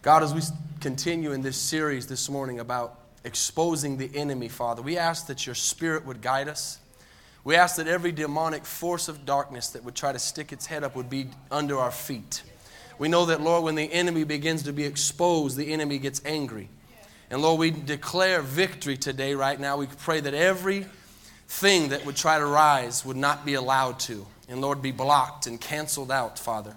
God, as we continue in this series this morning about exposing the enemy, Father, we ask that your spirit would guide us. We ask that every demonic force of darkness that would try to stick its head up would be under our feet. We know that, Lord, when the enemy begins to be exposed, the enemy gets angry. And Lord, we declare victory today, right now. We pray that every thing that would try to rise would not be allowed to. And Lord, be blocked and canceled out, Father.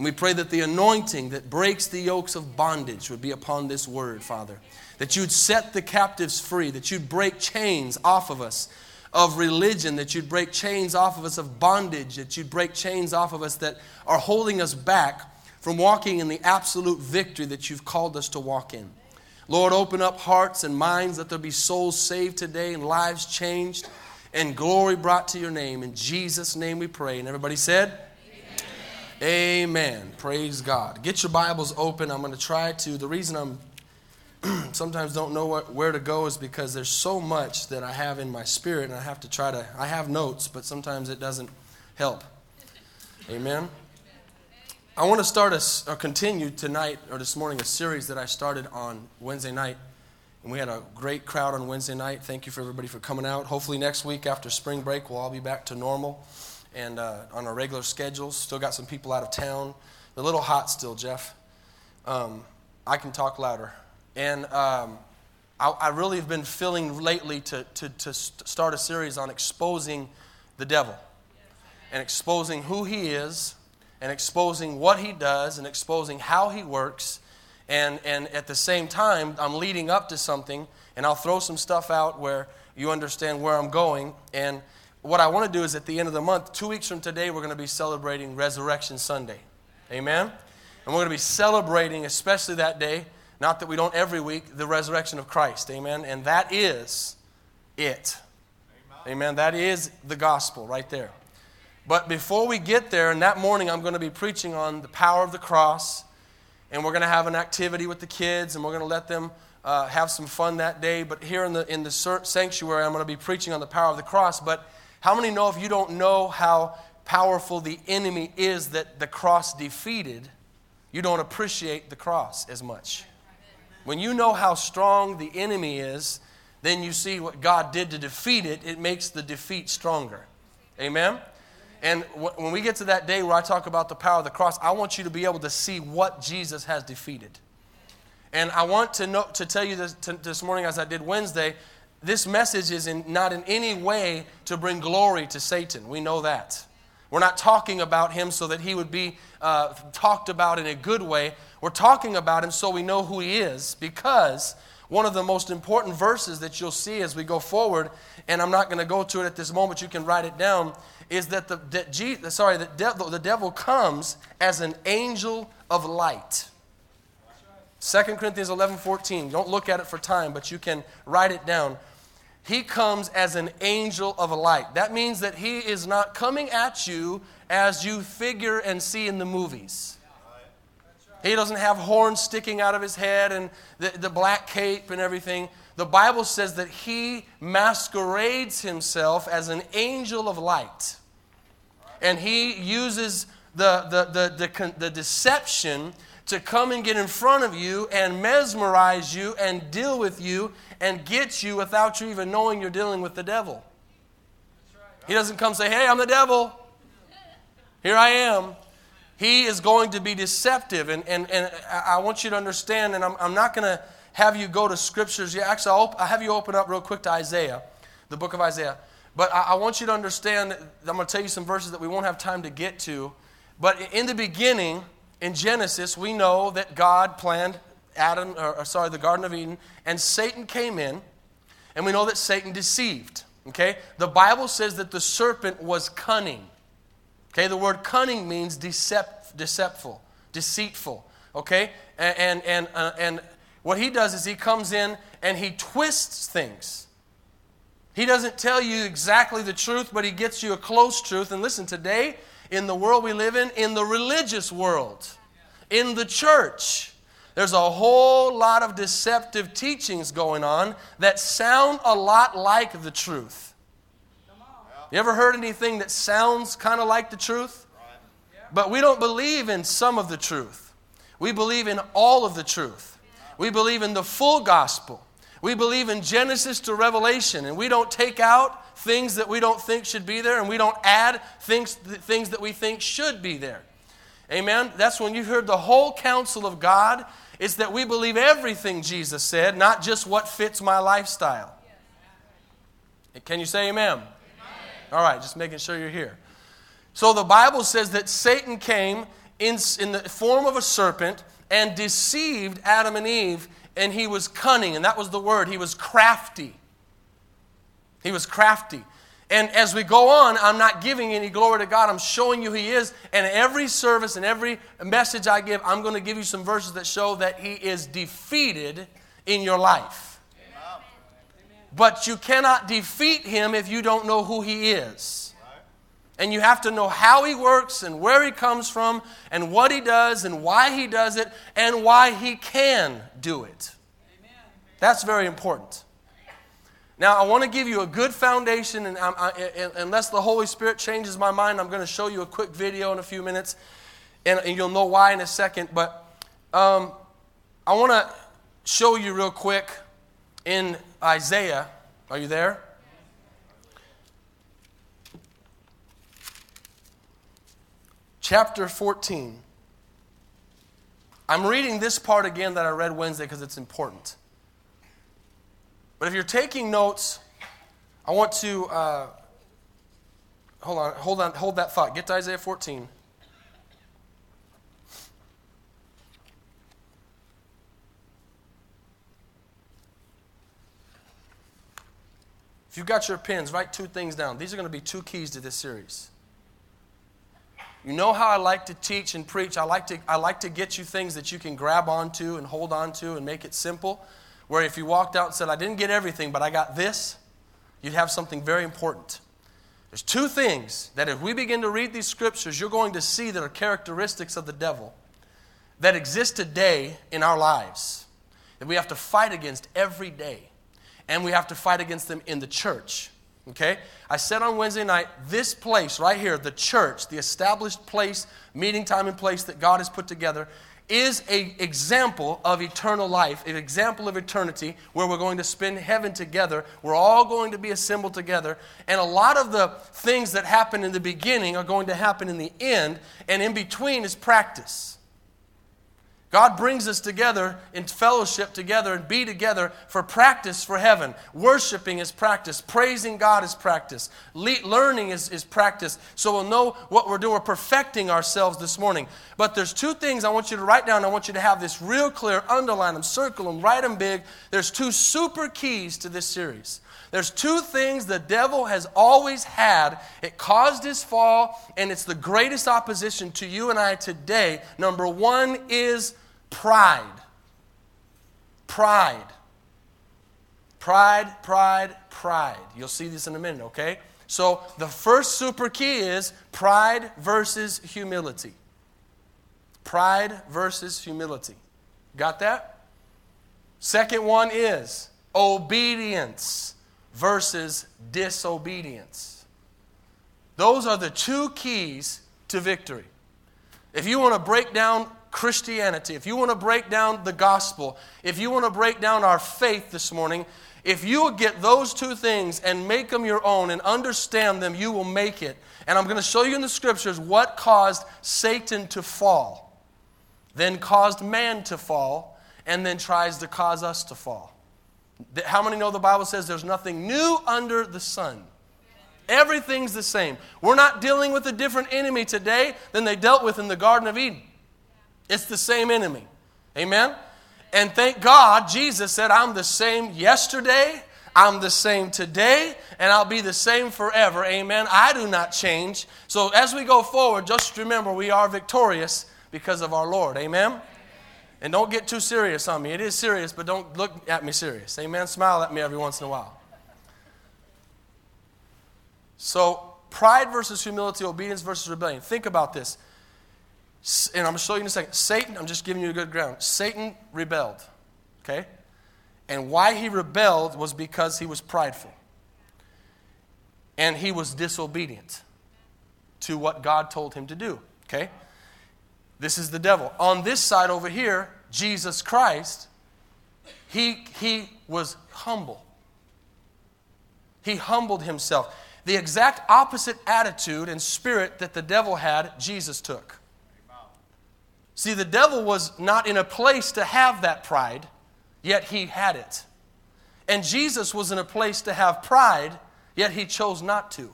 And we pray that the anointing that breaks the yokes of bondage would be upon this word, Father. That you'd set the captives free, that you'd break chains off of us of religion, that you'd break chains off of us of bondage, that you'd break chains off of us that are holding us back from walking in the absolute victory that you've called us to walk in. Lord, open up hearts and minds that there be souls saved today and lives changed and glory brought to your name. In Jesus' name we pray. And everybody said, Amen. Praise God. Get your Bibles open. I'm going to try to. The reason I'm sometimes don't know what, where to go is because there's so much that I have in my spirit, and I have to try to. I have notes, but sometimes it doesn't help. Amen. I want to start a, or continue tonight or this morning a series that I started on Wednesday night. And we had a great crowd on Wednesday night. Thank you for everybody for coming out. Hopefully, next week after spring break, we'll all be back to normal and uh, on our regular schedules. Still got some people out of town. A little hot still, Jeff. Um, I can talk louder. And um, I, I, really have been feeling lately to, to, to start a series on exposing the devil and exposing who he is and exposing what he does and exposing how he works. And, and at the same time, I'm leading up to something, and I'll throw some stuff out where you understand where I'm going. And what I want to do is at the end of the month, two weeks from today, we're going to be celebrating Resurrection Sunday. Amen? And we're going to be celebrating, especially that day, not that we don't every week, the resurrection of Christ. Amen? And that is it. Amen. Amen. That is the gospel right there. But before we get there, and that morning I'm going to be preaching on the power of the cross, and we're going to have an activity with the kids, and we're going to let them uh, have some fun that day. But here in the, in the sanctuary, I'm going to be preaching on the power of the cross. But how many know if you don't know how powerful the enemy is that the cross defeated, you don't appreciate the cross as much? When you know how strong the enemy is, then you see what God did to defeat it, it makes the defeat stronger. Amen? And when we get to that day where I talk about the power of the cross, I want you to be able to see what Jesus has defeated. And I want to, know, to tell you this, this morning, as I did Wednesday, this message is in, not in any way to bring glory to Satan. We know that. We're not talking about him so that he would be uh, talked about in a good way. We're talking about him so we know who he is because one of the most important verses that you'll see as we go forward, and I'm not going to go to it at this moment, you can write it down, is that the, that Jesus, sorry, the devil, the devil comes as an angel of light. 2 Corinthians 11 14. Don't look at it for time, but you can write it down. He comes as an angel of light. That means that he is not coming at you as you figure and see in the movies. He doesn't have horns sticking out of his head and the, the black cape and everything. The Bible says that he masquerades himself as an angel of light. And he uses the, the, the, the, the deception to come and get in front of you and mesmerize you and deal with you and get you without you even knowing you're dealing with the devil. He doesn't come say, Hey, I'm the devil. Here I am he is going to be deceptive. And, and, and I want you to understand, and I'm, I'm not going to have you go to scriptures. Yeah, actually, I'll, I'll, have you open up real quick to Isaiah, the book of Isaiah. But I, I want you to understand, I'm going to tell you some verses that we won't have time to get to. But in the beginning, in Genesis, we know that God planned Adam, or, or sorry, the Garden of Eden, and Satan came in, and we know that Satan deceived. Okay? The Bible says that the serpent was cunning. Okay, the word cunning means decept, deceptful, deceitful. Okay, and and and, uh, and what he does is he comes in and he twists things. He doesn't tell you exactly the truth, but he gets you a close truth. And listen, today in the world we live in, in the religious world, in the church, there's a whole lot of deceptive teachings going on that sound a lot like the truth. You ever heard anything that sounds kind of like the truth? But we don't believe in some of the truth. We believe in all of the truth. We believe in the full gospel. We believe in Genesis to Revelation, and we don't take out things that we don't think should be there, and we don't add things, things that we think should be there. Amen? That's when you heard the whole counsel of God. It's that we believe everything Jesus said, not just what fits my lifestyle. Can you say amen? amen? All right, just making sure you're here. So the Bible says that Satan came in, in the form of a serpent and deceived Adam and Eve, and he was cunning, and that was the word. He was crafty. He was crafty. And as we go on, I'm not giving any glory to God. I'm showing you He is. And every service and every message I give, I'm going to give you some verses that show that He is defeated in your life. But you cannot defeat Him if you don't know who He is. And you have to know how He works and where He comes from and what He does and why He does it and why He can do it. That's very important. Now, I want to give you a good foundation, and I, unless the Holy Spirit changes my mind, I'm going to show you a quick video in a few minutes, and, and you'll know why in a second. But um, I want to show you real quick in Isaiah. Are you there? Chapter 14. I'm reading this part again that I read Wednesday because it's important. But if you're taking notes, I want to uh, hold on, hold on, hold that thought. Get to Isaiah 14. If you've got your pens, write two things down. These are going to be two keys to this series. You know how I like to teach and preach. I like to, I like to get you things that you can grab onto and hold onto and make it simple where if you walked out and said, I didn't get everything, but I got this, you'd have something very important. There's two things that if we begin to read these scriptures, you're going to see that are characteristics of the devil that exist today in our lives that we have to fight against every day. And we have to fight against them in the church. Okay? I said on Wednesday night, this place right here, the church, the established place, meeting time and place that God has put together, is an example of eternal life, an example of eternity where we're going to spend heaven together. We're all going to be assembled together. And a lot of the things that happen in the beginning are going to happen in the end, and in between is practice. God brings us together in fellowship together and be together for practice for heaven. Worshiping is practice. Praising God is practice. Le- learning is, is practice. So we'll know what we're doing. We're perfecting ourselves this morning. But there's two things I want you to write down. I want you to have this real clear. Underline them, circle them, write them big. There's two super keys to this series. There's two things the devil has always had. It caused his fall, and it's the greatest opposition to you and I today. Number one is Pride. Pride. Pride, pride, pride. You'll see this in a minute, okay? So the first super key is pride versus humility. Pride versus humility. Got that? Second one is obedience versus disobedience. Those are the two keys to victory. If you want to break down Christianity, if you want to break down the gospel, if you want to break down our faith this morning, if you get those two things and make them your own and understand them, you will make it. And I'm going to show you in the scriptures what caused Satan to fall, then caused man to fall, and then tries to cause us to fall. How many know the Bible says there's nothing new under the sun? Everything's the same. We're not dealing with a different enemy today than they dealt with in the Garden of Eden. It's the same enemy. Amen? And thank God, Jesus said, I'm the same yesterday, I'm the same today, and I'll be the same forever. Amen. I do not change. So as we go forward, just remember we are victorious because of our Lord. Amen. And don't get too serious on me. It is serious, but don't look at me serious. Amen. Smile at me every once in a while. So, pride versus humility, obedience versus rebellion. Think about this and I'm going to show you in a second. Satan, I'm just giving you a good ground. Satan rebelled, okay? And why he rebelled was because he was prideful. And he was disobedient to what God told him to do, okay? This is the devil. On this side over here, Jesus Christ, he, he was humble. He humbled himself. The exact opposite attitude and spirit that the devil had, Jesus took. See, the devil was not in a place to have that pride, yet he had it. And Jesus was in a place to have pride, yet he chose not to.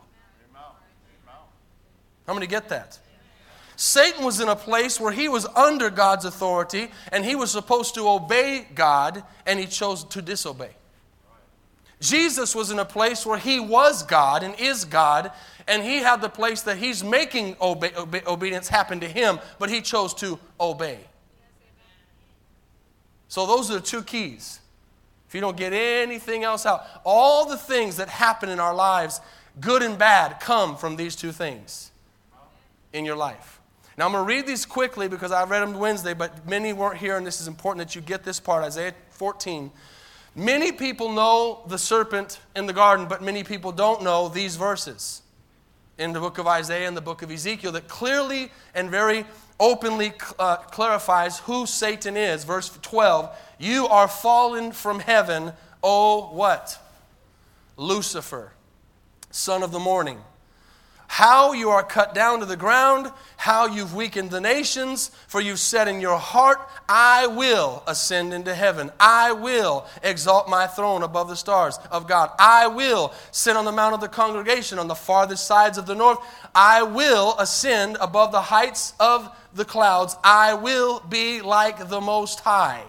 How many get that? Satan was in a place where he was under God's authority and he was supposed to obey God, and he chose to disobey. Jesus was in a place where he was God and is God, and he had the place that he's making obe- obe- obedience happen to him, but he chose to obey. So, those are the two keys. If you don't get anything else out, all the things that happen in our lives, good and bad, come from these two things in your life. Now, I'm going to read these quickly because I read them Wednesday, but many weren't here, and this is important that you get this part Isaiah 14. Many people know the serpent in the garden, but many people don't know these verses in the book of Isaiah and the book of Ezekiel that clearly and very openly uh, clarifies who Satan is. Verse 12 You are fallen from heaven, O what? Lucifer, son of the morning how you are cut down to the ground, how you've weakened the nations, for you've said in your heart, I will ascend into heaven. I will exalt my throne above the stars of God. I will sit on the mount of the congregation on the farthest sides of the north. I will ascend above the heights of the clouds. I will be like the Most High.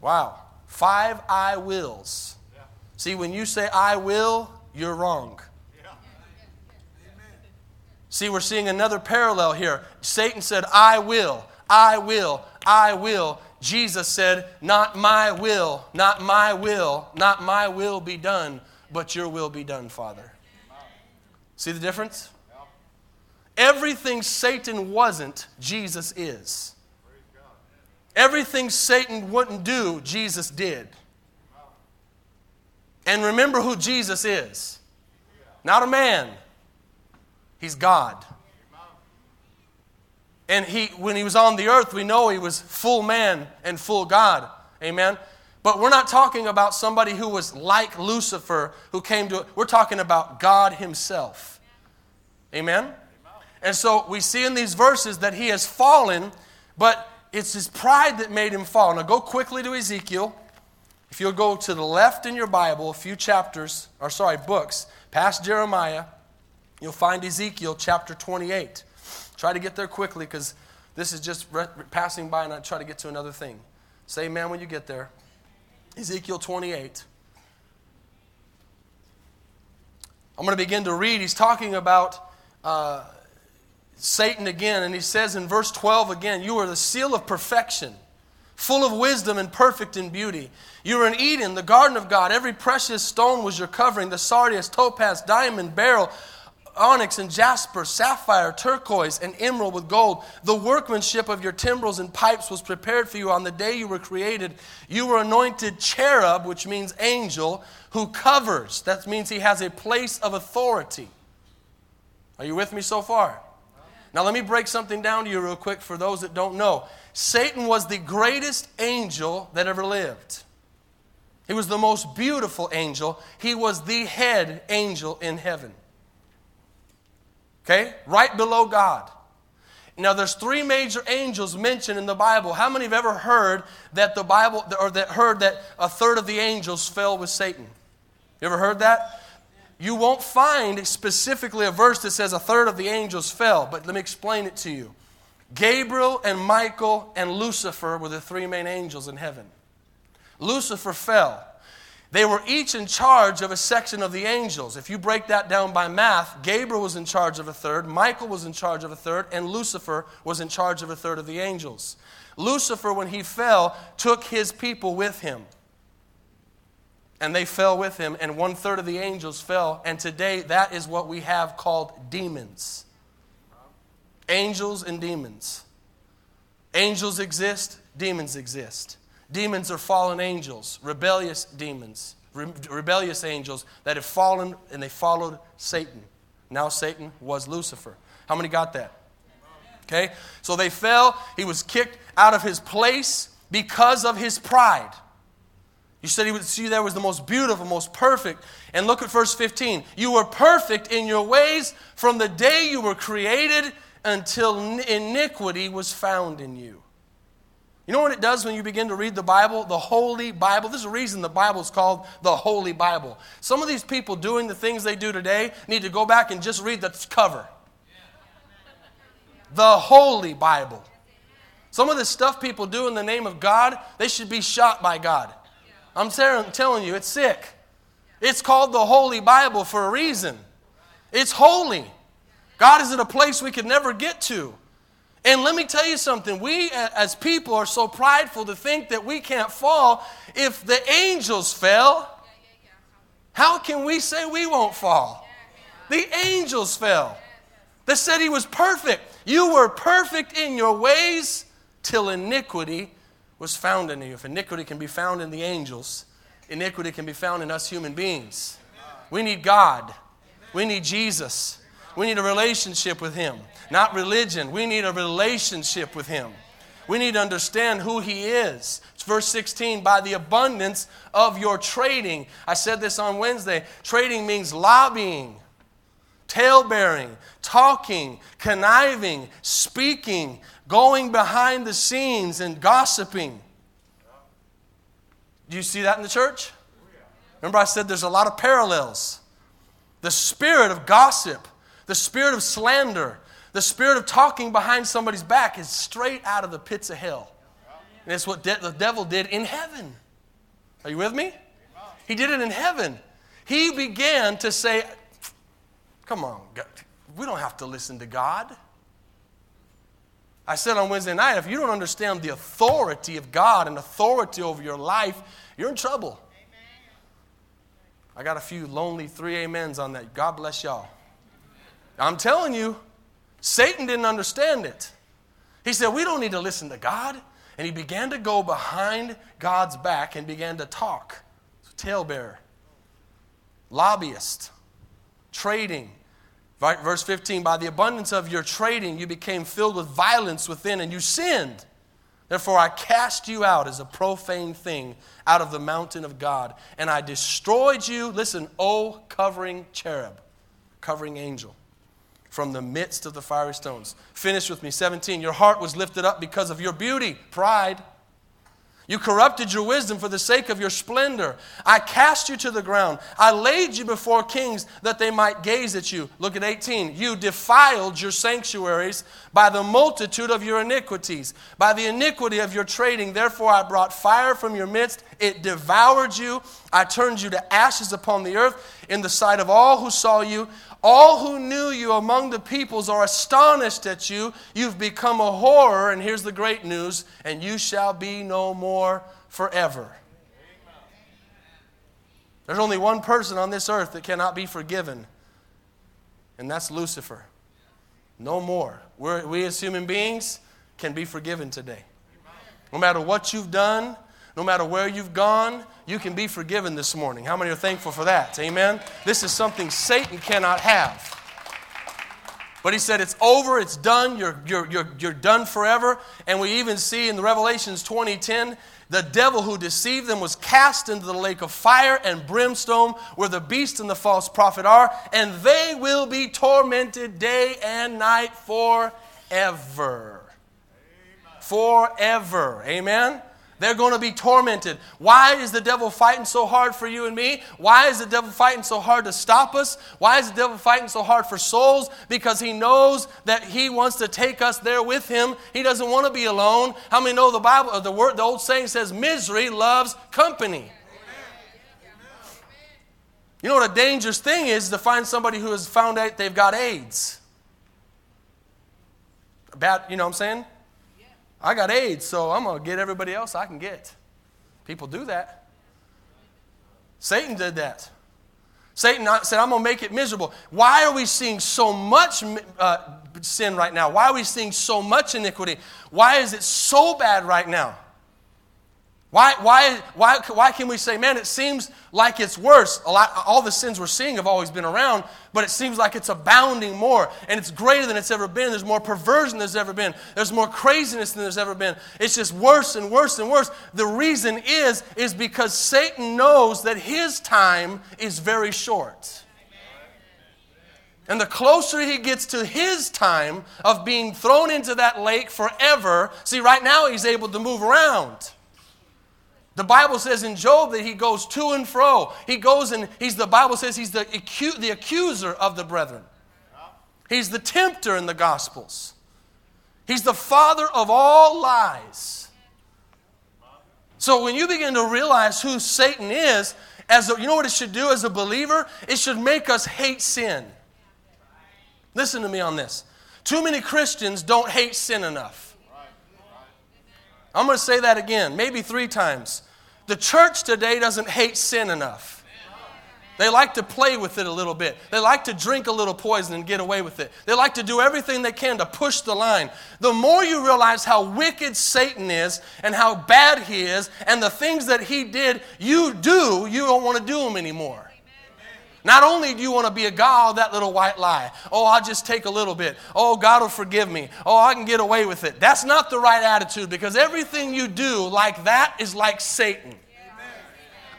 Wow. Five I wills. See, when you say, I will, you're wrong. See, we're seeing another parallel here. Satan said, I will, I will, I will. Jesus said, Not my will, not my will, not my will be done, but your will be done, Father. See the difference? Everything Satan wasn't, Jesus is. Everything Satan wouldn't do, Jesus did. And remember who Jesus is not a man, he's God. And he, when he was on the earth, we know he was full man and full God. Amen. But we're not talking about somebody who was like Lucifer who came to. We're talking about God himself. Amen? And so we see in these verses that he has fallen, but it's his pride that made him fall. Now go quickly to Ezekiel if you'll go to the left in your Bible, a few chapters, or sorry, books, past Jeremiah, you'll find Ezekiel chapter 28. Try to get there quickly because this is just re- passing by and I try to get to another thing. Say amen when you get there. Ezekiel 28. I'm going to begin to read. He's talking about uh, Satan again, and he says in verse 12 again, You are the seal of perfection full of wisdom and perfect in beauty. You were in Eden, the garden of God. Every precious stone was your covering the sardius, topaz, diamond, beryl, onyx and jasper, sapphire, turquoise, and emerald with gold. The workmanship of your timbrels and pipes was prepared for you on the day you were created. You were anointed cherub, which means angel, who covers. That means he has a place of authority. Are you with me so far? Now, let me break something down to you real quick for those that don't know. Satan was the greatest angel that ever lived. He was the most beautiful angel. He was the head angel in heaven. Okay? Right below God. Now there's three major angels mentioned in the Bible. How many have ever heard that the Bible or that heard that a third of the angels fell with Satan? You ever heard that? You won't find specifically a verse that says a third of the angels fell, but let me explain it to you. Gabriel and Michael and Lucifer were the three main angels in heaven. Lucifer fell. They were each in charge of a section of the angels. If you break that down by math, Gabriel was in charge of a third, Michael was in charge of a third, and Lucifer was in charge of a third of the angels. Lucifer, when he fell, took his people with him. And they fell with him, and one third of the angels fell. And today, that is what we have called demons. Angels and demons. Angels exist, demons exist. Demons are fallen angels, rebellious demons, re- rebellious angels that have fallen and they followed Satan. Now Satan was Lucifer. How many got that? Okay? So they fell. He was kicked out of his place because of his pride. You said he would see there was the most beautiful, most perfect. And look at verse 15. You were perfect in your ways from the day you were created until iniquity was found in you. You know what it does when you begin to read the Bible, the Holy Bible? There's a reason the Bible is called the Holy Bible. Some of these people doing the things they do today need to go back and just read the cover. The Holy Bible. Some of the stuff people do in the name of God, they should be shot by God. I'm telling you, it's sick. It's called the Holy Bible for a reason. It's holy. God is in a place we could never get to. And let me tell you something. We as people are so prideful to think that we can't fall. If the angels fell, how can we say we won't fall? The angels fell. They said he was perfect. You were perfect in your ways till iniquity was found in you. If iniquity can be found in the angels, iniquity can be found in us human beings. We need God. We need Jesus. We need a relationship with Him, not religion. We need a relationship with Him. We need to understand who He is. It's verse 16 by the abundance of your trading. I said this on Wednesday. Trading means lobbying, talebearing, talking, conniving, speaking, going behind the scenes and gossiping. Do you see that in the church? Remember, I said there's a lot of parallels. The spirit of gossip, the spirit of slander, the spirit of talking behind somebody's back is straight out of the pits of hell. And it's what de- the devil did in heaven. Are you with me? He did it in heaven. He began to say, Come on, we don't have to listen to God. I said on Wednesday night, if you don't understand the authority of God and authority over your life, you're in trouble. I got a few lonely three amens on that. God bless y'all. I'm telling you, Satan didn't understand it. He said, We don't need to listen to God. And he began to go behind God's back and began to talk. Talebearer, lobbyist, trading, Verse 15 By the abundance of your trading, you became filled with violence within, and you sinned. Therefore, I cast you out as a profane thing out of the mountain of God, and I destroyed you. Listen, O covering cherub, covering angel, from the midst of the fiery stones. Finish with me. 17. Your heart was lifted up because of your beauty, pride. You corrupted your wisdom for the sake of your splendor. I cast you to the ground. I laid you before kings that they might gaze at you. Look at 18. You defiled your sanctuaries by the multitude of your iniquities, by the iniquity of your trading. Therefore, I brought fire from your midst. It devoured you. I turned you to ashes upon the earth in the sight of all who saw you. All who knew you among the peoples are astonished at you. You've become a horror, and here's the great news and you shall be no more forever. There's only one person on this earth that cannot be forgiven, and that's Lucifer. No more. We're, we as human beings can be forgiven today. No matter what you've done, no matter where you've gone, you can be forgiven this morning. How many are thankful for that? Amen? This is something Satan cannot have. But he said, It's over, it's done, you're, you're, you're, you're done forever. And we even see in the Revelations 2010, the devil who deceived them was cast into the lake of fire and brimstone where the beast and the false prophet are, and they will be tormented day and night forever. Amen. Forever. Amen? They're going to be tormented. Why is the devil fighting so hard for you and me? Why is the devil fighting so hard to stop us? Why is the devil fighting so hard for souls? Because he knows that he wants to take us there with him. He doesn't want to be alone. How many know the Bible, uh, the word, the old saying says, misery loves company. You know what a dangerous thing is to find somebody who has found out they've got AIDS. Bad, you know what I'm saying? I got AIDS, so I'm going to get everybody else I can get. People do that. Satan did that. Satan said, I'm going to make it miserable. Why are we seeing so much uh, sin right now? Why are we seeing so much iniquity? Why is it so bad right now? Why, why, why, why can we say, man, it seems like it's worse? A lot, all the sins we're seeing have always been around, but it seems like it's abounding more, and it's greater than it's ever been. There's more perversion than there's ever been. There's more craziness than there's ever been. It's just worse and worse and worse. The reason is, is because Satan knows that his time is very short. And the closer he gets to his time of being thrown into that lake forever, see, right now he's able to move around. The Bible says in Job that he goes to and fro. He goes and he's the Bible says he's the, acu- the accuser of the brethren. He's the tempter in the Gospels. He's the father of all lies. So when you begin to realize who Satan is, as a, you know what it should do as a believer? It should make us hate sin. Listen to me on this. Too many Christians don't hate sin enough. I'm going to say that again, maybe three times. The church today doesn't hate sin enough. They like to play with it a little bit. They like to drink a little poison and get away with it. They like to do everything they can to push the line. The more you realize how wicked Satan is and how bad he is and the things that he did, you do, you don't want to do them anymore. Not only do you want to be a God, that little white lie. Oh, I'll just take a little bit. Oh, God will forgive me. Oh, I can get away with it. That's not the right attitude because everything you do like that is like Satan.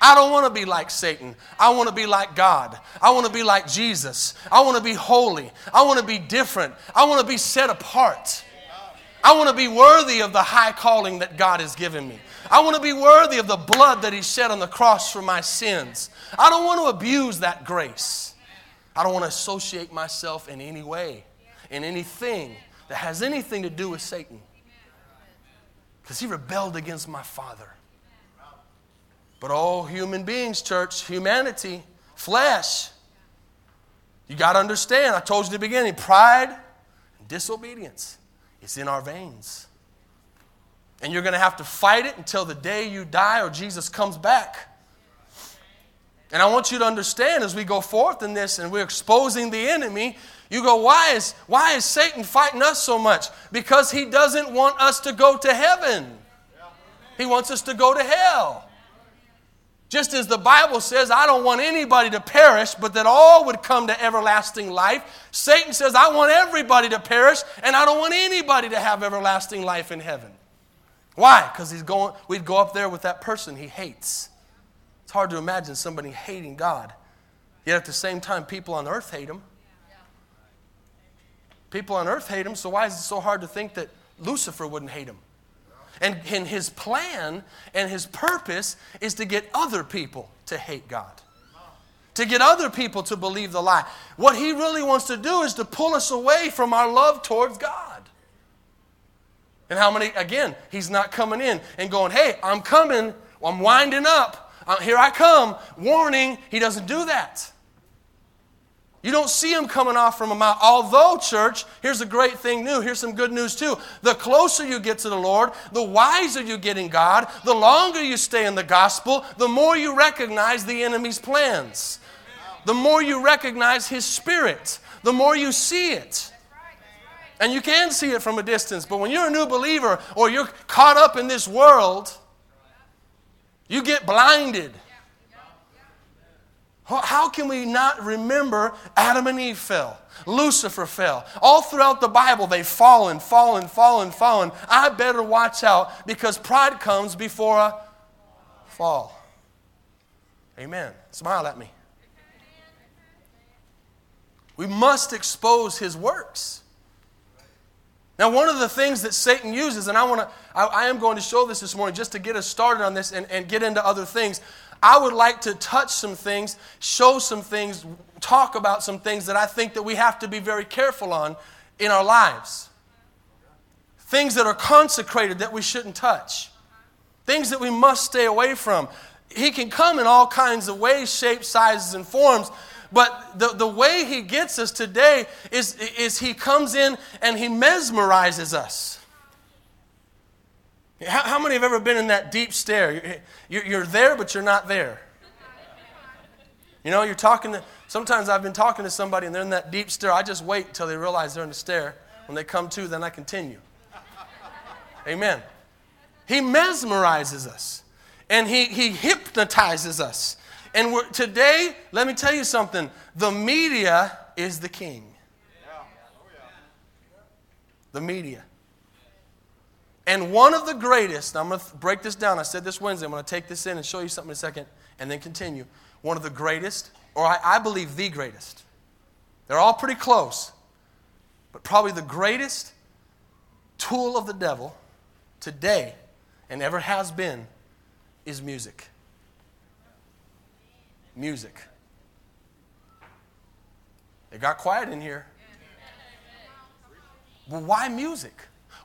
I don't want to be like Satan. I want to be like God. I want to be like Jesus. I want to be holy. I want to be different. I want to be set apart. I want to be worthy of the high calling that God has given me. I want to be worthy of the blood that He shed on the cross for my sins. I don't want to abuse that grace. I don't want to associate myself in any way, in anything that has anything to do with Satan. Because he rebelled against my Father. But all human beings, church, humanity, flesh, you got to understand, I told you at the beginning, pride and disobedience is in our veins. And you're going to have to fight it until the day you die or Jesus comes back. And I want you to understand as we go forth in this and we're exposing the enemy, you go, why is, why is Satan fighting us so much? Because he doesn't want us to go to heaven, he wants us to go to hell. Just as the Bible says, I don't want anybody to perish, but that all would come to everlasting life. Satan says, I want everybody to perish, and I don't want anybody to have everlasting life in heaven. Why? Because he's going, we'd go up there with that person he hates It's hard to imagine somebody hating God. Yet at the same time, people on earth hate him. People on earth hate him, so why is it so hard to think that Lucifer wouldn't hate him? And, and his plan and his purpose is to get other people to hate God, to get other people to believe the lie. What he really wants to do is to pull us away from our love towards God. And how many, again, he's not coming in and going, hey, I'm coming, I'm winding up. Uh, here I come, warning, he doesn't do that. You don't see him coming off from a mount. Although, church, here's a great thing new. Here's some good news too. The closer you get to the Lord, the wiser you get in God, the longer you stay in the gospel, the more you recognize the enemy's plans. The more you recognize his spirit, the more you see it. And you can see it from a distance, but when you're a new believer or you're caught up in this world, you get blinded. How can we not remember Adam and Eve fell? Lucifer fell. All throughout the Bible, they've fallen, fallen, fallen, fallen. I better watch out because pride comes before a fall. Amen. Smile at me. We must expose his works. Now, one of the things that Satan uses, and I, want to, I, I, am going to show this this morning just to get us started on this and, and get into other things. I would like to touch some things, show some things, talk about some things that I think that we have to be very careful on in our lives. Things that are consecrated that we shouldn't touch. Things that we must stay away from. He can come in all kinds of ways, shapes, sizes, and forms, but the, the way he gets us today is, is he comes in and he mesmerizes us. How, how many have ever been in that deep stare? You're, you're there, but you're not there. You know, you're talking to, sometimes I've been talking to somebody and they're in that deep stare. I just wait until they realize they're in the stare. When they come to, then I continue. Amen. He mesmerizes us. and he, he hypnotizes us. And we're, today, let me tell you something the media is the king. Oh, the media. And one of the greatest, I'm going to break this down. I said this Wednesday. I'm going to take this in and show you something in a second and then continue. One of the greatest, or I, I believe the greatest. They're all pretty close, but probably the greatest tool of the devil today and ever has been is music. Music. It got quiet in here. Well, why music?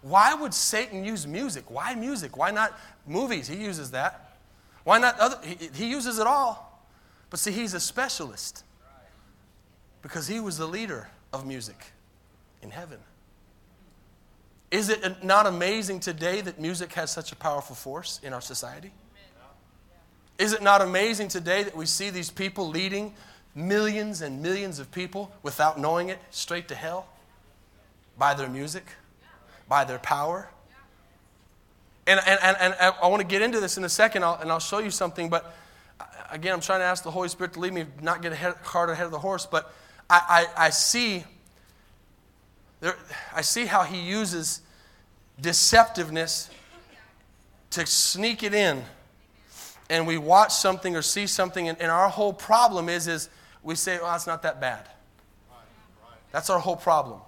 Why would Satan use music? Why music? Why not movies? He uses that. Why not other? He, he uses it all. But see, he's a specialist because he was the leader of music in heaven. Is it not amazing today that music has such a powerful force in our society? Is it not amazing today that we see these people leading millions and millions of people without knowing it straight to hell by their music, by their power? And, and, and, and I want to get into this in a second, and I'll show you something. But uh, again, I'm trying to ask the Holy Spirit to lead me, not get ahead, cart ahead of the horse. But I, I, I see there, I see how he uses deceptiveness to sneak it in. And we watch something or see something, and, and our whole problem is, is we say, well, it's not that bad. That's our whole problem.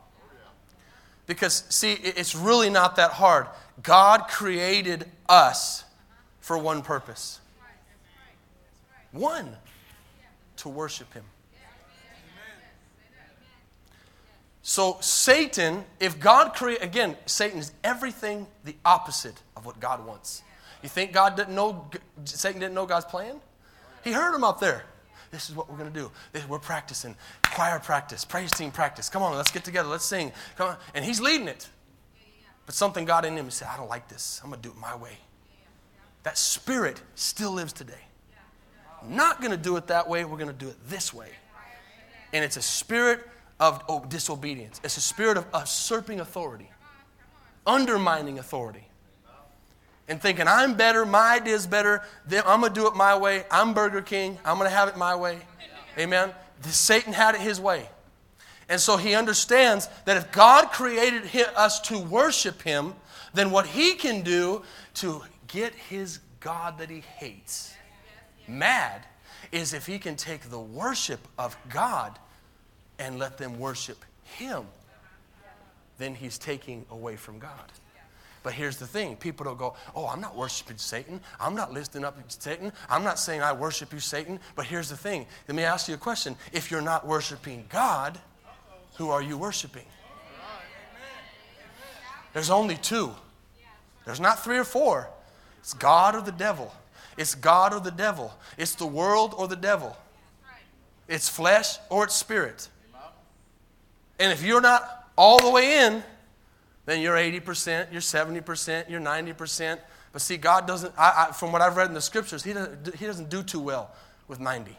Because, see, it's really not that hard. God created us for one purpose one, to worship Him. So, Satan, if God create again, Satan is everything the opposite of what God wants. You think God didn't know, Satan didn't know God's plan? He heard him up there. This is what we're going to do. We're practicing. Choir practice, praise team practice. Come on, let's get together. Let's sing. Come on. And he's leading it. But something got in him and said, I don't like this. I'm going to do it my way. That spirit still lives today. Not going to do it that way. We're going to do it this way. And it's a spirit of disobedience. It's a spirit of usurping authority, undermining authority, and thinking, I'm better, my idea is better, I'm going to do it my way. I'm Burger King, I'm going to have it my way. Amen. Satan had it his way. And so he understands that if God created us to worship him, then what he can do to get his God that he hates mad is if he can take the worship of God and let them worship him, then he's taking away from God. But here's the thing people don't go, Oh, I'm not worshiping Satan. I'm not lifting up Satan. I'm not saying I worship you, Satan. But here's the thing let me ask you a question. If you're not worshiping God, who are you worshiping? There's only two. There's not three or four. It's God or the devil. It's God or the devil. It's the world or the devil. It's flesh or it's spirit. And if you're not all the way in, then you're 80%, you're 70%, you're 90%. But see, God doesn't, I, I, from what I've read in the scriptures, he doesn't, he doesn't do too well with 90.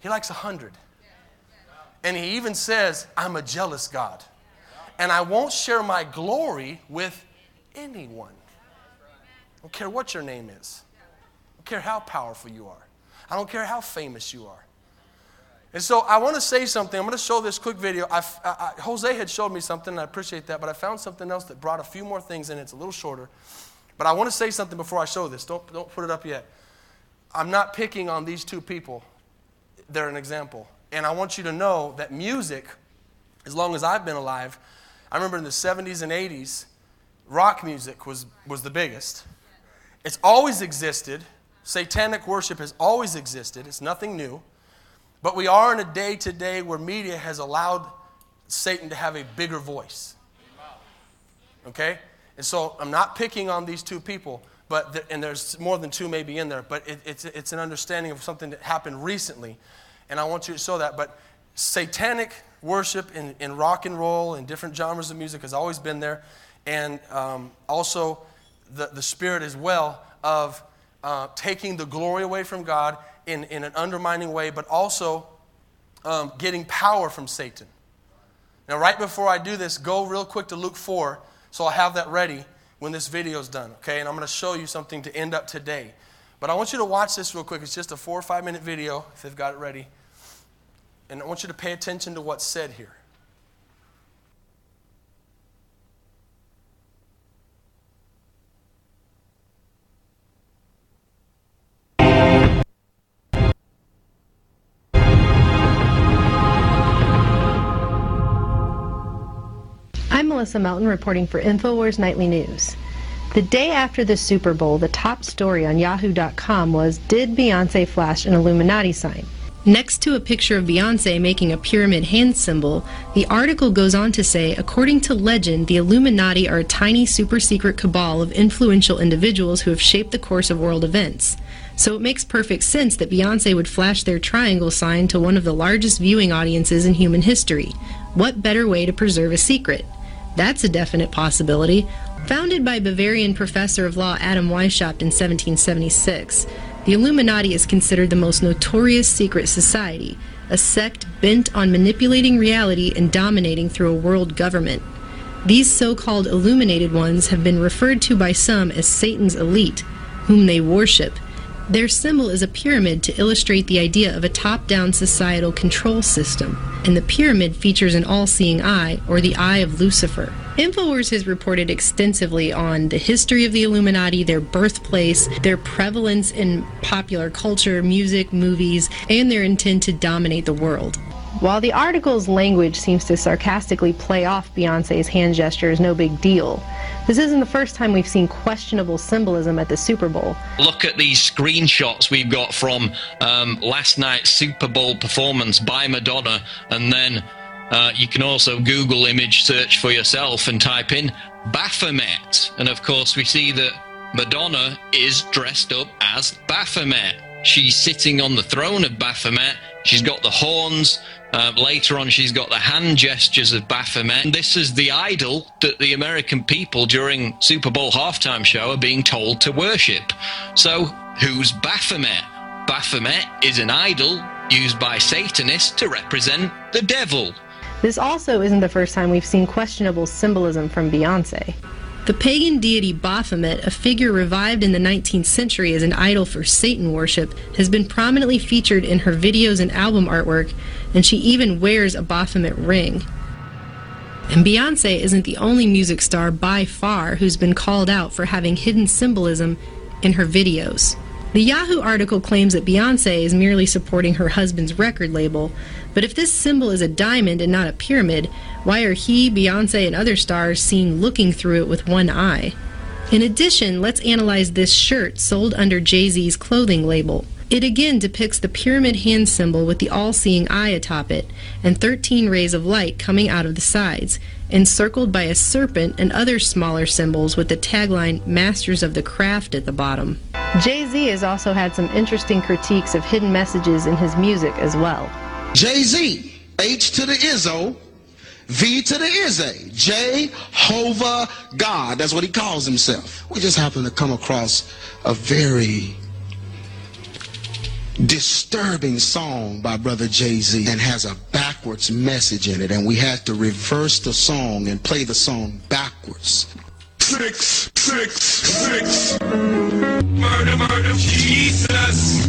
He likes 100. And he even says, I'm a jealous God. And I won't share my glory with anyone. I don't care what your name is. I don't care how powerful you are. I don't care how famous you are. And so I want to say something. I'm going to show this quick video. I, I, Jose had showed me something, and I appreciate that, but I found something else that brought a few more things in. It's a little shorter. But I want to say something before I show this. Don't, don't put it up yet. I'm not picking on these two people, they're an example. And I want you to know that music, as long as I've been alive, I remember in the 70s and 80s, rock music was, was the biggest. It's always existed. Satanic worship has always existed, it's nothing new. But we are in a day today where media has allowed Satan to have a bigger voice. Okay? And so I'm not picking on these two people, but the, and there's more than two maybe in there, but it, it's, it's an understanding of something that happened recently. And I want you to show that. But satanic worship in, in rock and roll and different genres of music has always been there. And um, also the, the spirit as well of uh, taking the glory away from God in, in an undermining way, but also um, getting power from Satan. Now, right before I do this, go real quick to Luke 4, so I'll have that ready. when this video is done, okay? And I'm going to show you something to end up today. But I want you to watch this real quick. It's just a four or five minute video, if they've got it ready. And I want you to pay attention to what's said here. Melissa Melton reporting for InfoWars Nightly News. The day after the Super Bowl, the top story on Yahoo.com was Did Beyonce flash an Illuminati sign? Next to a picture of Beyonce making a pyramid hand symbol, the article goes on to say, according to legend, the Illuminati are a tiny super secret cabal of influential individuals who have shaped the course of world events. So it makes perfect sense that Beyonce would flash their triangle sign to one of the largest viewing audiences in human history. What better way to preserve a secret? That's a definite possibility. Founded by Bavarian professor of law Adam Weishaupt in 1776, the Illuminati is considered the most notorious secret society, a sect bent on manipulating reality and dominating through a world government. These so called illuminated ones have been referred to by some as Satan's elite, whom they worship. Their symbol is a pyramid to illustrate the idea of a top down societal control system, and the pyramid features an all seeing eye, or the eye of Lucifer. InfoWars has reported extensively on the history of the Illuminati, their birthplace, their prevalence in popular culture, music, movies, and their intent to dominate the world. While the article's language seems to sarcastically play off Beyonce's hand gesture as no big deal, this isn't the first time we've seen questionable symbolism at the Super Bowl. Look at these screenshots we've got from um, last night's Super Bowl performance by Madonna, and then uh, you can also Google image search for yourself and type in Baphomet. And of course, we see that Madonna is dressed up as Baphomet. She's sitting on the throne of Baphomet. She's got the horns. Uh, later on, she's got the hand gestures of Baphomet. This is the idol that the American people during Super Bowl halftime show are being told to worship. So, who's Baphomet? Baphomet is an idol used by Satanists to represent the devil. This also isn't the first time we've seen questionable symbolism from Beyonce. The pagan deity Baphomet, a figure revived in the 19th century as an idol for Satan worship, has been prominently featured in her videos and album artwork, and she even wears a Baphomet ring. And Beyonce isn't the only music star by far who's been called out for having hidden symbolism in her videos. The Yahoo article claims that Beyonce is merely supporting her husband's record label, but if this symbol is a diamond and not a pyramid, why are he, Beyonce, and other stars seen looking through it with one eye? In addition, let's analyze this shirt sold under Jay Z's clothing label. It again depicts the pyramid hand symbol with the all seeing eye atop it, and 13 rays of light coming out of the sides, encircled by a serpent and other smaller symbols with the tagline Masters of the Craft at the bottom. Jay Z has also had some interesting critiques of hidden messages in his music as well. Jay Z, H to the Izzo, V to the Izzy, Jehovah God. That's what he calls himself. We just happen to come across a very disturbing song by brother Jay-Z and has a backwards message in it and we had to reverse the song and play the song backwards. Six, six, six. Murder, murder, Jesus.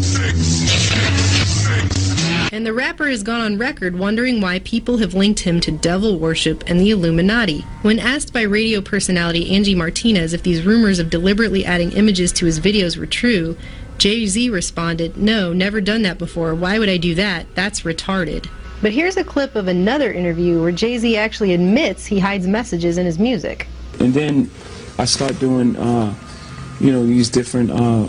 Six, six, six. And the rapper has gone on record wondering why people have linked him to devil worship and the Illuminati. When asked by radio personality Angie Martinez if these rumors of deliberately adding images to his videos were true, Jay Z responded, No, never done that before. Why would I do that? That's retarded. But here's a clip of another interview where Jay Z actually admits he hides messages in his music. And then I start doing, uh, you know, these different, uh,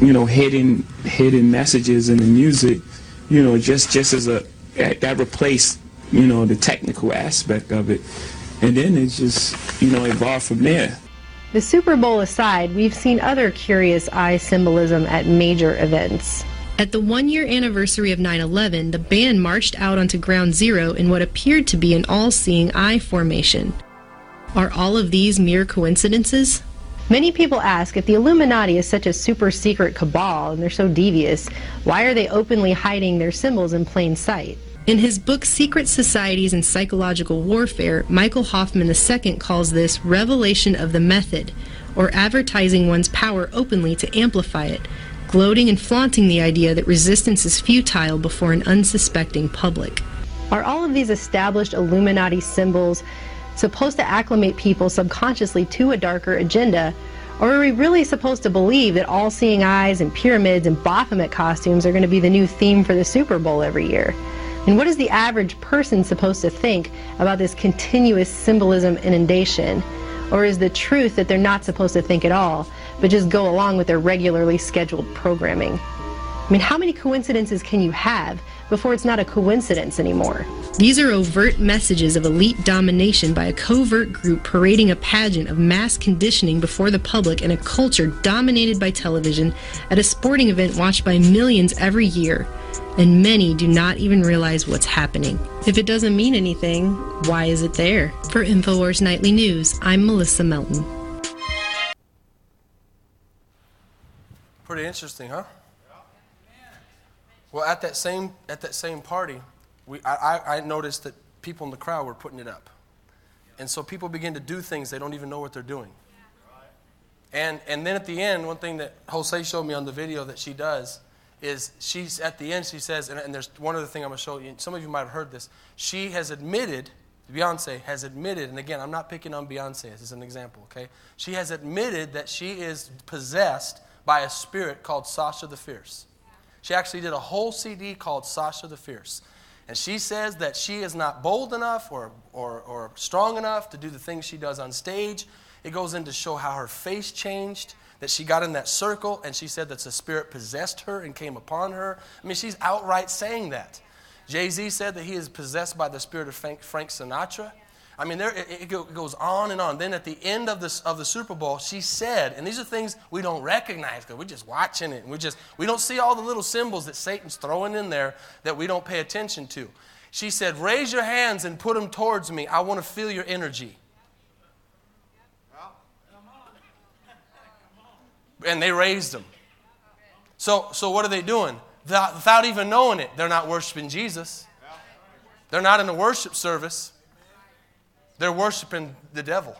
you know, hidden hidden messages in the music, you know, just just as a that replaced, you know, the technical aspect of it, and then it just, you know, evolved from there. The Super Bowl aside, we've seen other curious eye symbolism at major events. At the one year anniversary of 9 11, the band marched out onto Ground Zero in what appeared to be an all seeing eye formation. Are all of these mere coincidences? Many people ask if the Illuminati is such a super secret cabal and they're so devious, why are they openly hiding their symbols in plain sight? In his book Secret Societies and Psychological Warfare, Michael Hoffman II calls this revelation of the method, or advertising one's power openly to amplify it, gloating and flaunting the idea that resistance is futile before an unsuspecting public. Are all of these established Illuminati symbols supposed to acclimate people subconsciously to a darker agenda? Or are we really supposed to believe that all seeing eyes and pyramids and Baphomet costumes are going to be the new theme for the Super Bowl every year? And what is the average person supposed to think about this continuous symbolism inundation? Or is the truth that they're not supposed to think at all, but just go along with their regularly scheduled programming? I mean, how many coincidences can you have before it's not a coincidence anymore? These are overt messages of elite domination by a covert group parading a pageant of mass conditioning before the public in a culture dominated by television at a sporting event watched by millions every year. And many do not even realize what's happening. If it doesn't mean anything, why is it there? For InfoWars Nightly News, I'm Melissa Melton. Pretty interesting, huh? Well, at that same at that same party, we, I, I- noticed that people in the crowd were putting it up, and so people begin to do things they don't even know what they're doing. And and then at the end, one thing that Jose showed me on the video that she does is she's at the end she says, and, and there's one other thing I'm going to show you. Some of you might have heard this. She has admitted, Beyonce has admitted, and again, I'm not picking on Beyonce as an example. Okay, she has admitted that she is possessed by a spirit called Sasha the Fierce. She actually did a whole CD called Sasha the Fierce. And she says that she is not bold enough or, or, or strong enough to do the things she does on stage. It goes in to show how her face changed, that she got in that circle, and she said that the spirit possessed her and came upon her. I mean, she's outright saying that. Jay Z said that he is possessed by the spirit of Frank, Frank Sinatra. I mean, there, it, it goes on and on. Then at the end of, this, of the Super Bowl, she said, and these are things we don't recognize because we're just watching it. And we, just, we don't see all the little symbols that Satan's throwing in there that we don't pay attention to. She said, Raise your hands and put them towards me. I want to feel your energy. And they raised them. So, so what are they doing? Without, without even knowing it, they're not worshiping Jesus. They're not in a worship service. They're worshiping the devil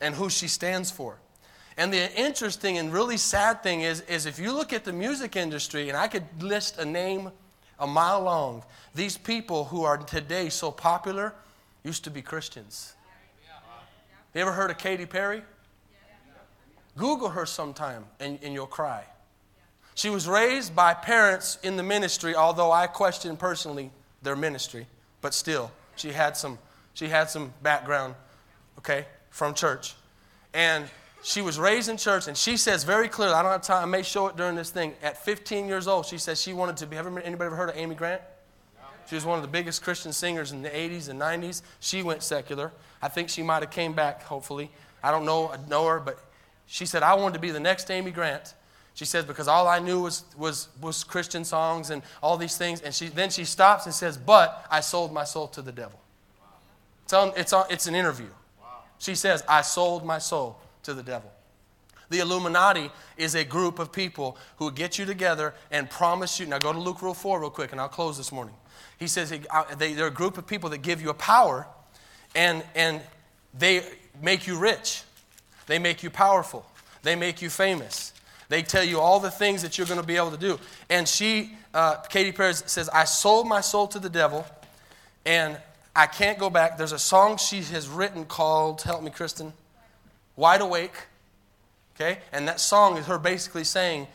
and who she stands for. And the interesting and really sad thing is, is if you look at the music industry, and I could list a name a mile long, these people who are today so popular used to be Christians. You ever heard of Katy Perry? Google her sometime and, and you'll cry. She was raised by parents in the ministry, although I question personally their ministry, but still, she had some, she had some background, okay, from church. And she was raised in church, and she says very clearly, I don't have time, I may show it during this thing. At 15 years old, she says she wanted to be, have anybody ever heard of Amy Grant? She was one of the biggest Christian singers in the 80s and 90s. She went secular. I think she might have came back, hopefully. I don't know, I know her, but she said, I wanted to be the next Amy Grant. She says, because all I knew was, was, was Christian songs and all these things. And she, then she stops and says, but I sold my soul to the devil. It's, on, it's, on, it's an interview. She says, I sold my soul to the devil. The Illuminati is a group of people who get you together and promise you. Now go to Luke Rule 4 real quick, and I'll close this morning. He says they, they're a group of people that give you a power and, and they make you rich. They make you powerful. They make you famous. They tell you all the things that you're going to be able to do. And she, uh, Katy Perry says, I sold my soul to the devil and I can't go back. There's a song she has written called, help me, Kristen, Wide Awake. Okay? And that song is her basically saying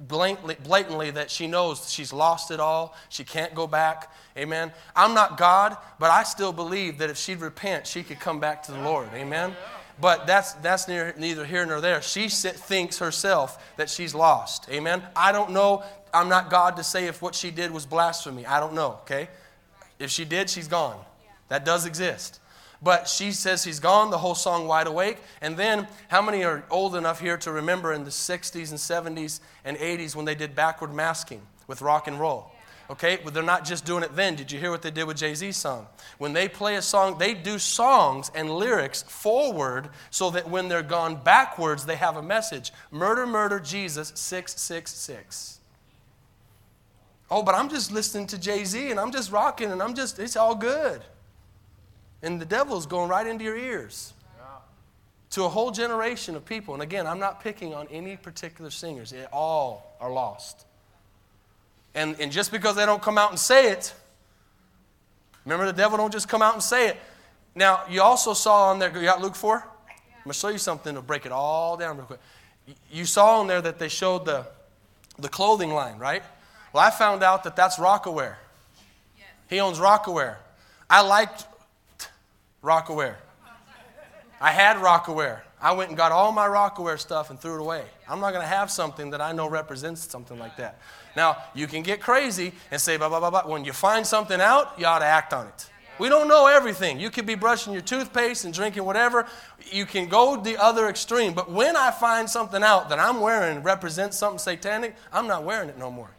blatantly, blatantly that she knows she's lost it all. She can't go back. Amen. I'm not God, but I still believe that if she'd repent, she could come back to the Lord. Amen. But that's, that's near, neither here nor there. She thinks herself that she's lost. Amen. I don't know. I'm not God to say if what she did was blasphemy. I don't know. Okay. If she did, she's gone. That does exist. But she says he's gone, the whole song Wide Awake. And then, how many are old enough here to remember in the 60s and 70s and 80s when they did backward masking with rock and roll? Okay, but they're not just doing it then. Did you hear what they did with Jay Z's song? When they play a song, they do songs and lyrics forward so that when they're gone backwards, they have a message Murder, murder, Jesus, 666. Oh, but I'm just listening to Jay Z and I'm just rocking and I'm just, it's all good. And the devil's going right into your ears. To a whole generation of people. And again, I'm not picking on any particular singers, they all are lost. And, and just because they don't come out and say it, remember the devil don't just come out and say it. Now, you also saw on there, you got Luke 4? I'm going to show you something to break it all down real quick. You saw on there that they showed the, the clothing line, right? Well, I found out that that's Rocawear. He owns Rocawear. I liked Rocawear. I had Rocawear. I went and got all my Rocawear stuff and threw it away. I'm not going to have something that I know represents something like that. Now, you can get crazy and say, blah, blah, blah, blah. When you find something out, you ought to act on it. We don't know everything. You could be brushing your toothpaste and drinking whatever. You can go the other extreme. But when I find something out that I'm wearing represents something satanic, I'm not wearing it no more.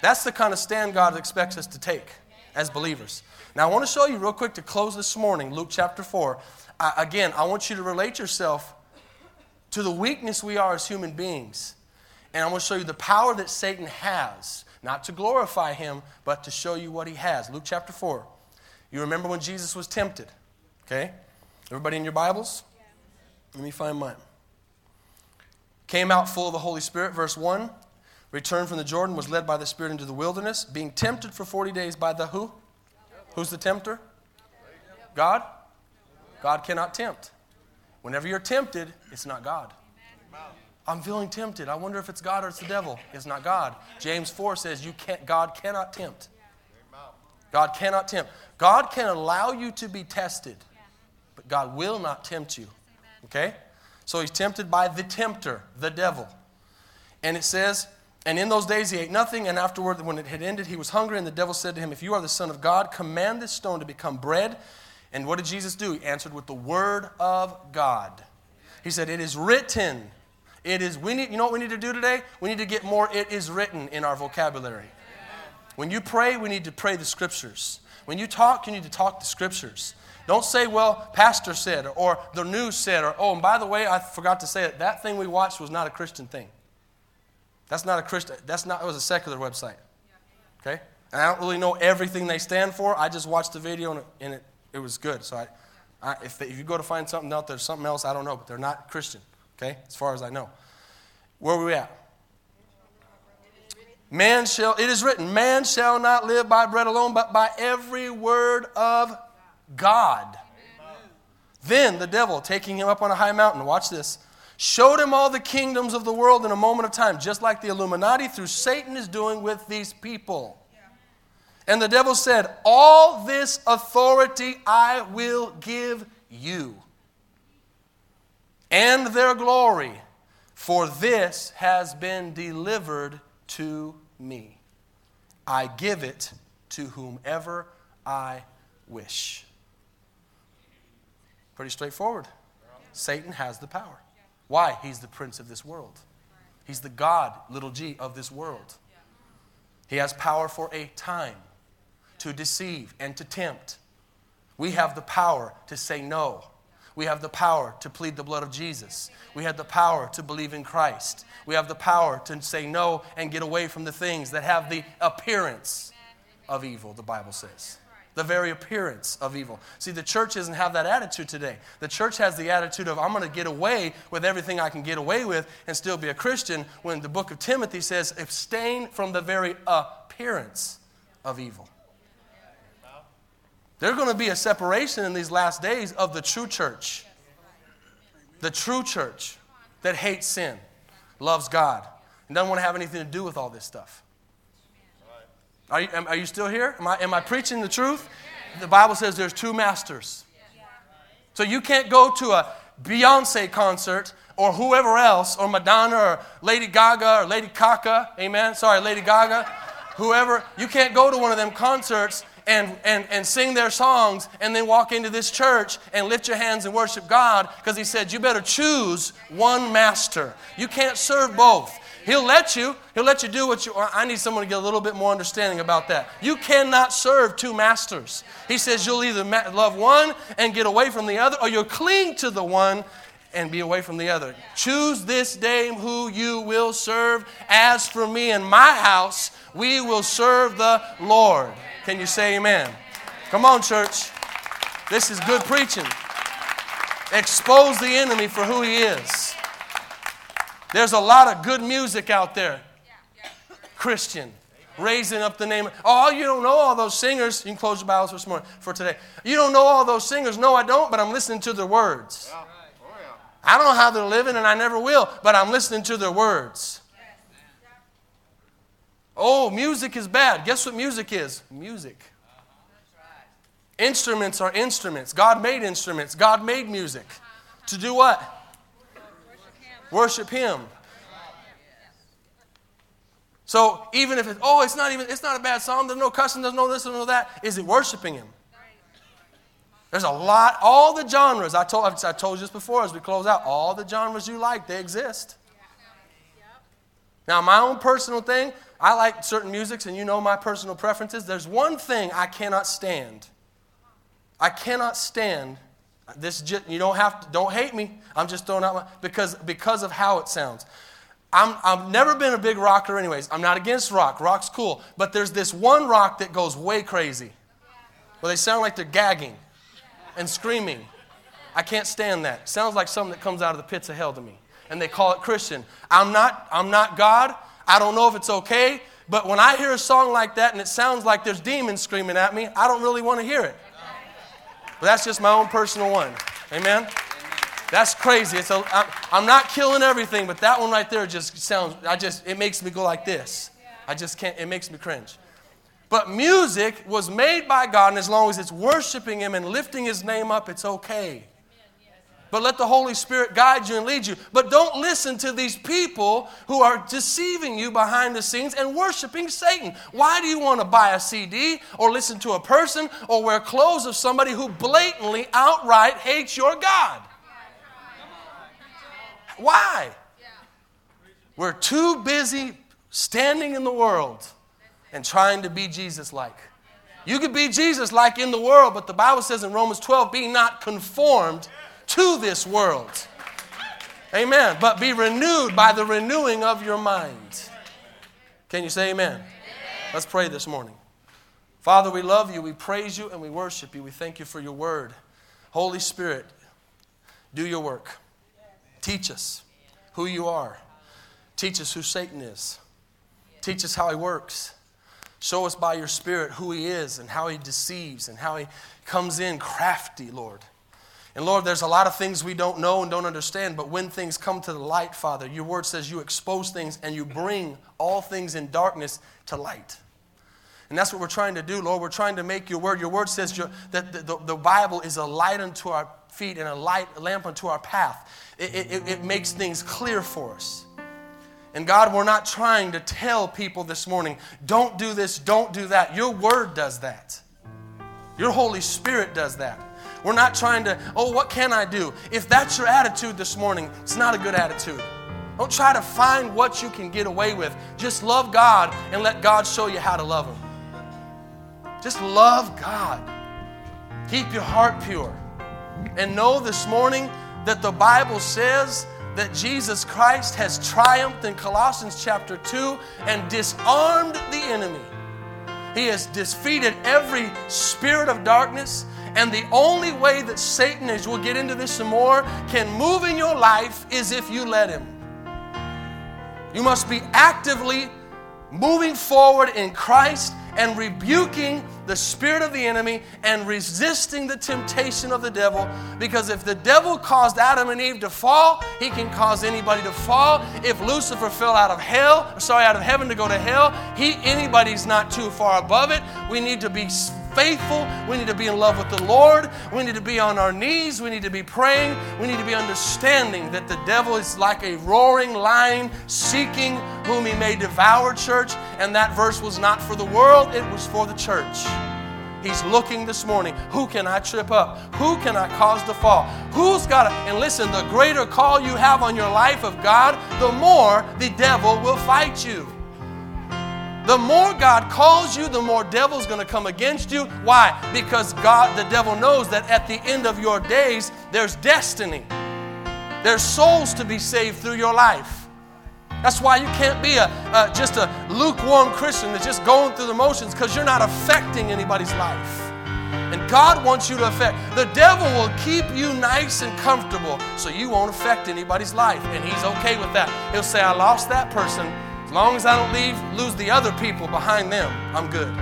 That's the kind of stand God expects us to take as believers. Now, I want to show you real quick to close this morning, Luke chapter 4. I, again, I want you to relate yourself to the weakness we are as human beings. And I want to show you the power that Satan has, not to glorify him, but to show you what he has. Luke chapter 4. You remember when Jesus was tempted? Okay? Everybody in your Bibles? Let me find mine. Came out full of the Holy Spirit, verse 1. Returned from the Jordan, was led by the Spirit into the wilderness, being tempted for 40 days by the who? Who's the tempter? God? God cannot tempt. Whenever you're tempted, it's not God. I'm feeling tempted. I wonder if it's God or it's the devil. It's not God. James 4 says you can't, God cannot tempt. God cannot tempt. God can allow you to be tested, but God will not tempt you. Okay? So he's tempted by the tempter, the devil. And it says, and in those days he ate nothing, and afterward, when it had ended, he was hungry, and the devil said to him, If you are the Son of God, command this stone to become bread. And what did Jesus do? He answered with the word of God. He said, It is written. It is, we need, you know what we need to do today? We need to get more it is written in our vocabulary. When you pray, we need to pray the scriptures. When you talk, you need to talk the scriptures. Don't say, well, pastor said, or the news said, or, oh, and by the way, I forgot to say it. That thing we watched was not a Christian thing. That's not a Christian, that's not, it was a secular website. Okay? And I don't really know everything they stand for. I just watched the video and it, and it, it was good. So I, I, if, they, if you go to find something out there, something else, I don't know, but they're not Christian. Okay? As far as I know. Where are we at? Man shall, it is written, man shall not live by bread alone, but by every word of God. Then the devil, taking him up on a high mountain, watch this, showed him all the kingdoms of the world in a moment of time, just like the Illuminati through Satan is doing with these people. And the devil said, All this authority I will give you, and their glory, for this has been delivered to me. I give it to whomever I wish. Pretty straightforward. Satan has the power. Why? He's the prince of this world. He's the God, little g, of this world. He has power for a time to deceive and to tempt. We have the power to say no. We have the power to plead the blood of Jesus. We have the power to believe in Christ. We have the power to say no and get away from the things that have the appearance of evil, the Bible says. The very appearance of evil. See, the church doesn't have that attitude today. The church has the attitude of, I'm going to get away with everything I can get away with and still be a Christian, when the book of Timothy says, abstain from the very appearance of evil. There's going to be a separation in these last days of the true church. The true church that hates sin, loves God, and doesn't want to have anything to do with all this stuff. Are you, are you still here? Am I, am I preaching the truth? The Bible says there's two masters. So you can't go to a Beyonce concert or whoever else, or Madonna or Lady Gaga or Lady Kaka, amen? Sorry, Lady Gaga, whoever. You can't go to one of them concerts and, and, and sing their songs and then walk into this church and lift your hands and worship God because He said, You better choose one master. You can't serve both. He'll let you. He'll let you do what you. I need someone to get a little bit more understanding about that. You cannot serve two masters. He says you'll either love one and get away from the other, or you'll cling to the one and be away from the other. Choose this day who you will serve. As for me and my house, we will serve the Lord. Can you say amen? Come on, church. This is good preaching. Expose the enemy for who he is. There's a lot of good music out there. Christian. Raising up the name. Oh, you don't know all those singers. You can close your Bibles this morning for today. You don't know all those singers. No, I don't, but I'm listening to their words. I don't know how they're living, and I never will, but I'm listening to their words. Oh, music is bad. Guess what music is? Music. Instruments are instruments. God made instruments. God made music. To do what? Worship Him. So even if it's oh, it's not even it's not a bad song. There's no cussing. There's no this. There's no that. Is it worshiping Him? There's a lot. All the genres I told I told you this before as we close out. All the genres you like, they exist. Now, my own personal thing, I like certain musics, and you know my personal preferences. There's one thing I cannot stand. I cannot stand this. You don't have to. Don't hate me. I'm just throwing out my because because of how it sounds. I'm, I've never been a big rocker, anyways. I'm not against rock. Rock's cool. But there's this one rock that goes way crazy. Well, they sound like they're gagging and screaming. I can't stand that. sounds like something that comes out of the pits of hell to me. And they call it Christian. I'm not, I'm not God. I don't know if it's okay. But when I hear a song like that and it sounds like there's demons screaming at me, I don't really want to hear it. But that's just my own personal one. Amen? That's crazy. It's a, I'm not killing everything, but that one right there just sounds, I just, it makes me go like this. I just can't, it makes me cringe. But music was made by God, and as long as it's worshiping Him and lifting His name up, it's okay. But let the Holy Spirit guide you and lead you. But don't listen to these people who are deceiving you behind the scenes and worshiping Satan. Why do you want to buy a CD or listen to a person or wear clothes of somebody who blatantly, outright hates your God? Why? We're too busy standing in the world and trying to be Jesus like. You could be Jesus like in the world, but the Bible says in Romans 12, be not conformed to this world. Amen. But be renewed by the renewing of your mind. Can you say amen? amen? Let's pray this morning. Father, we love you, we praise you, and we worship you. We thank you for your word. Holy Spirit, do your work. Teach us who you are. Teach us who Satan is. Teach us how he works. Show us by your Spirit who he is and how he deceives and how he comes in crafty, Lord. And Lord, there's a lot of things we don't know and don't understand, but when things come to the light, Father, your word says you expose things and you bring all things in darkness to light. And that's what we're trying to do, Lord. We're trying to make your word. Your word says your, that the, the, the Bible is a light unto our feet and a light a lamp unto our path. It, it, it makes things clear for us. And God, we're not trying to tell people this morning, don't do this, don't do that. Your word does that. Your Holy Spirit does that. We're not trying to, oh, what can I do? If that's your attitude this morning, it's not a good attitude. Don't try to find what you can get away with. Just love God and let God show you how to love Him. Just love God. Keep your heart pure. And know this morning that the Bible says that Jesus Christ has triumphed in Colossians chapter 2 and disarmed the enemy. He has defeated every spirit of darkness. And the only way that Satan, as we'll get into this some more, can move in your life is if you let him. You must be actively moving forward in Christ and rebuking the spirit of the enemy and resisting the temptation of the devil. Because if the devil caused Adam and Eve to fall, he can cause anybody to fall. If Lucifer fell out of hell, sorry, out of heaven to go to hell, he anybody's not too far above it. We need to be faithful. We need to be in love with the Lord. We need to be on our knees. We need to be praying. We need to be understanding that the devil is like a roaring lion seeking whom he may devour, church. And that verse was not for the world, it was for the church. He's looking this morning. Who can I trip up? Who can I cause to fall? Who's got to? And listen, the greater call you have on your life of God, the more the devil will fight you. The more God calls you, the more devil's going to come against you. Why? Because God, the devil knows that at the end of your days, there's destiny. There's souls to be saved through your life. That's why you can't be a, a just a lukewarm Christian that's just going through the motions because you're not affecting anybody's life. And God wants you to affect. The devil will keep you nice and comfortable so you won't affect anybody's life. And he's okay with that. He'll say, I lost that person. Long as I don't leave, lose the other people behind them, I'm good.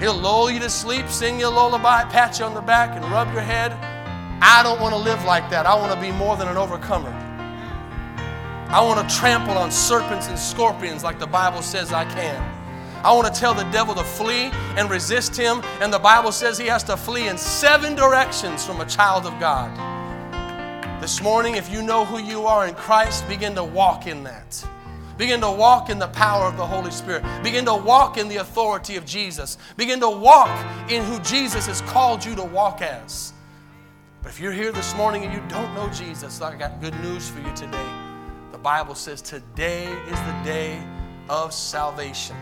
He'll lull you to sleep, sing you a lullaby, pat you on the back, and rub your head. I don't want to live like that. I want to be more than an overcomer. I want to trample on serpents and scorpions like the Bible says I can. I want to tell the devil to flee and resist him, and the Bible says he has to flee in seven directions from a child of God. This morning, if you know who you are in Christ, begin to walk in that. Begin to walk in the power of the Holy Spirit. Begin to walk in the authority of Jesus. Begin to walk in who Jesus has called you to walk as. But if you're here this morning and you don't know Jesus, I got good news for you today. The Bible says today is the day of salvation.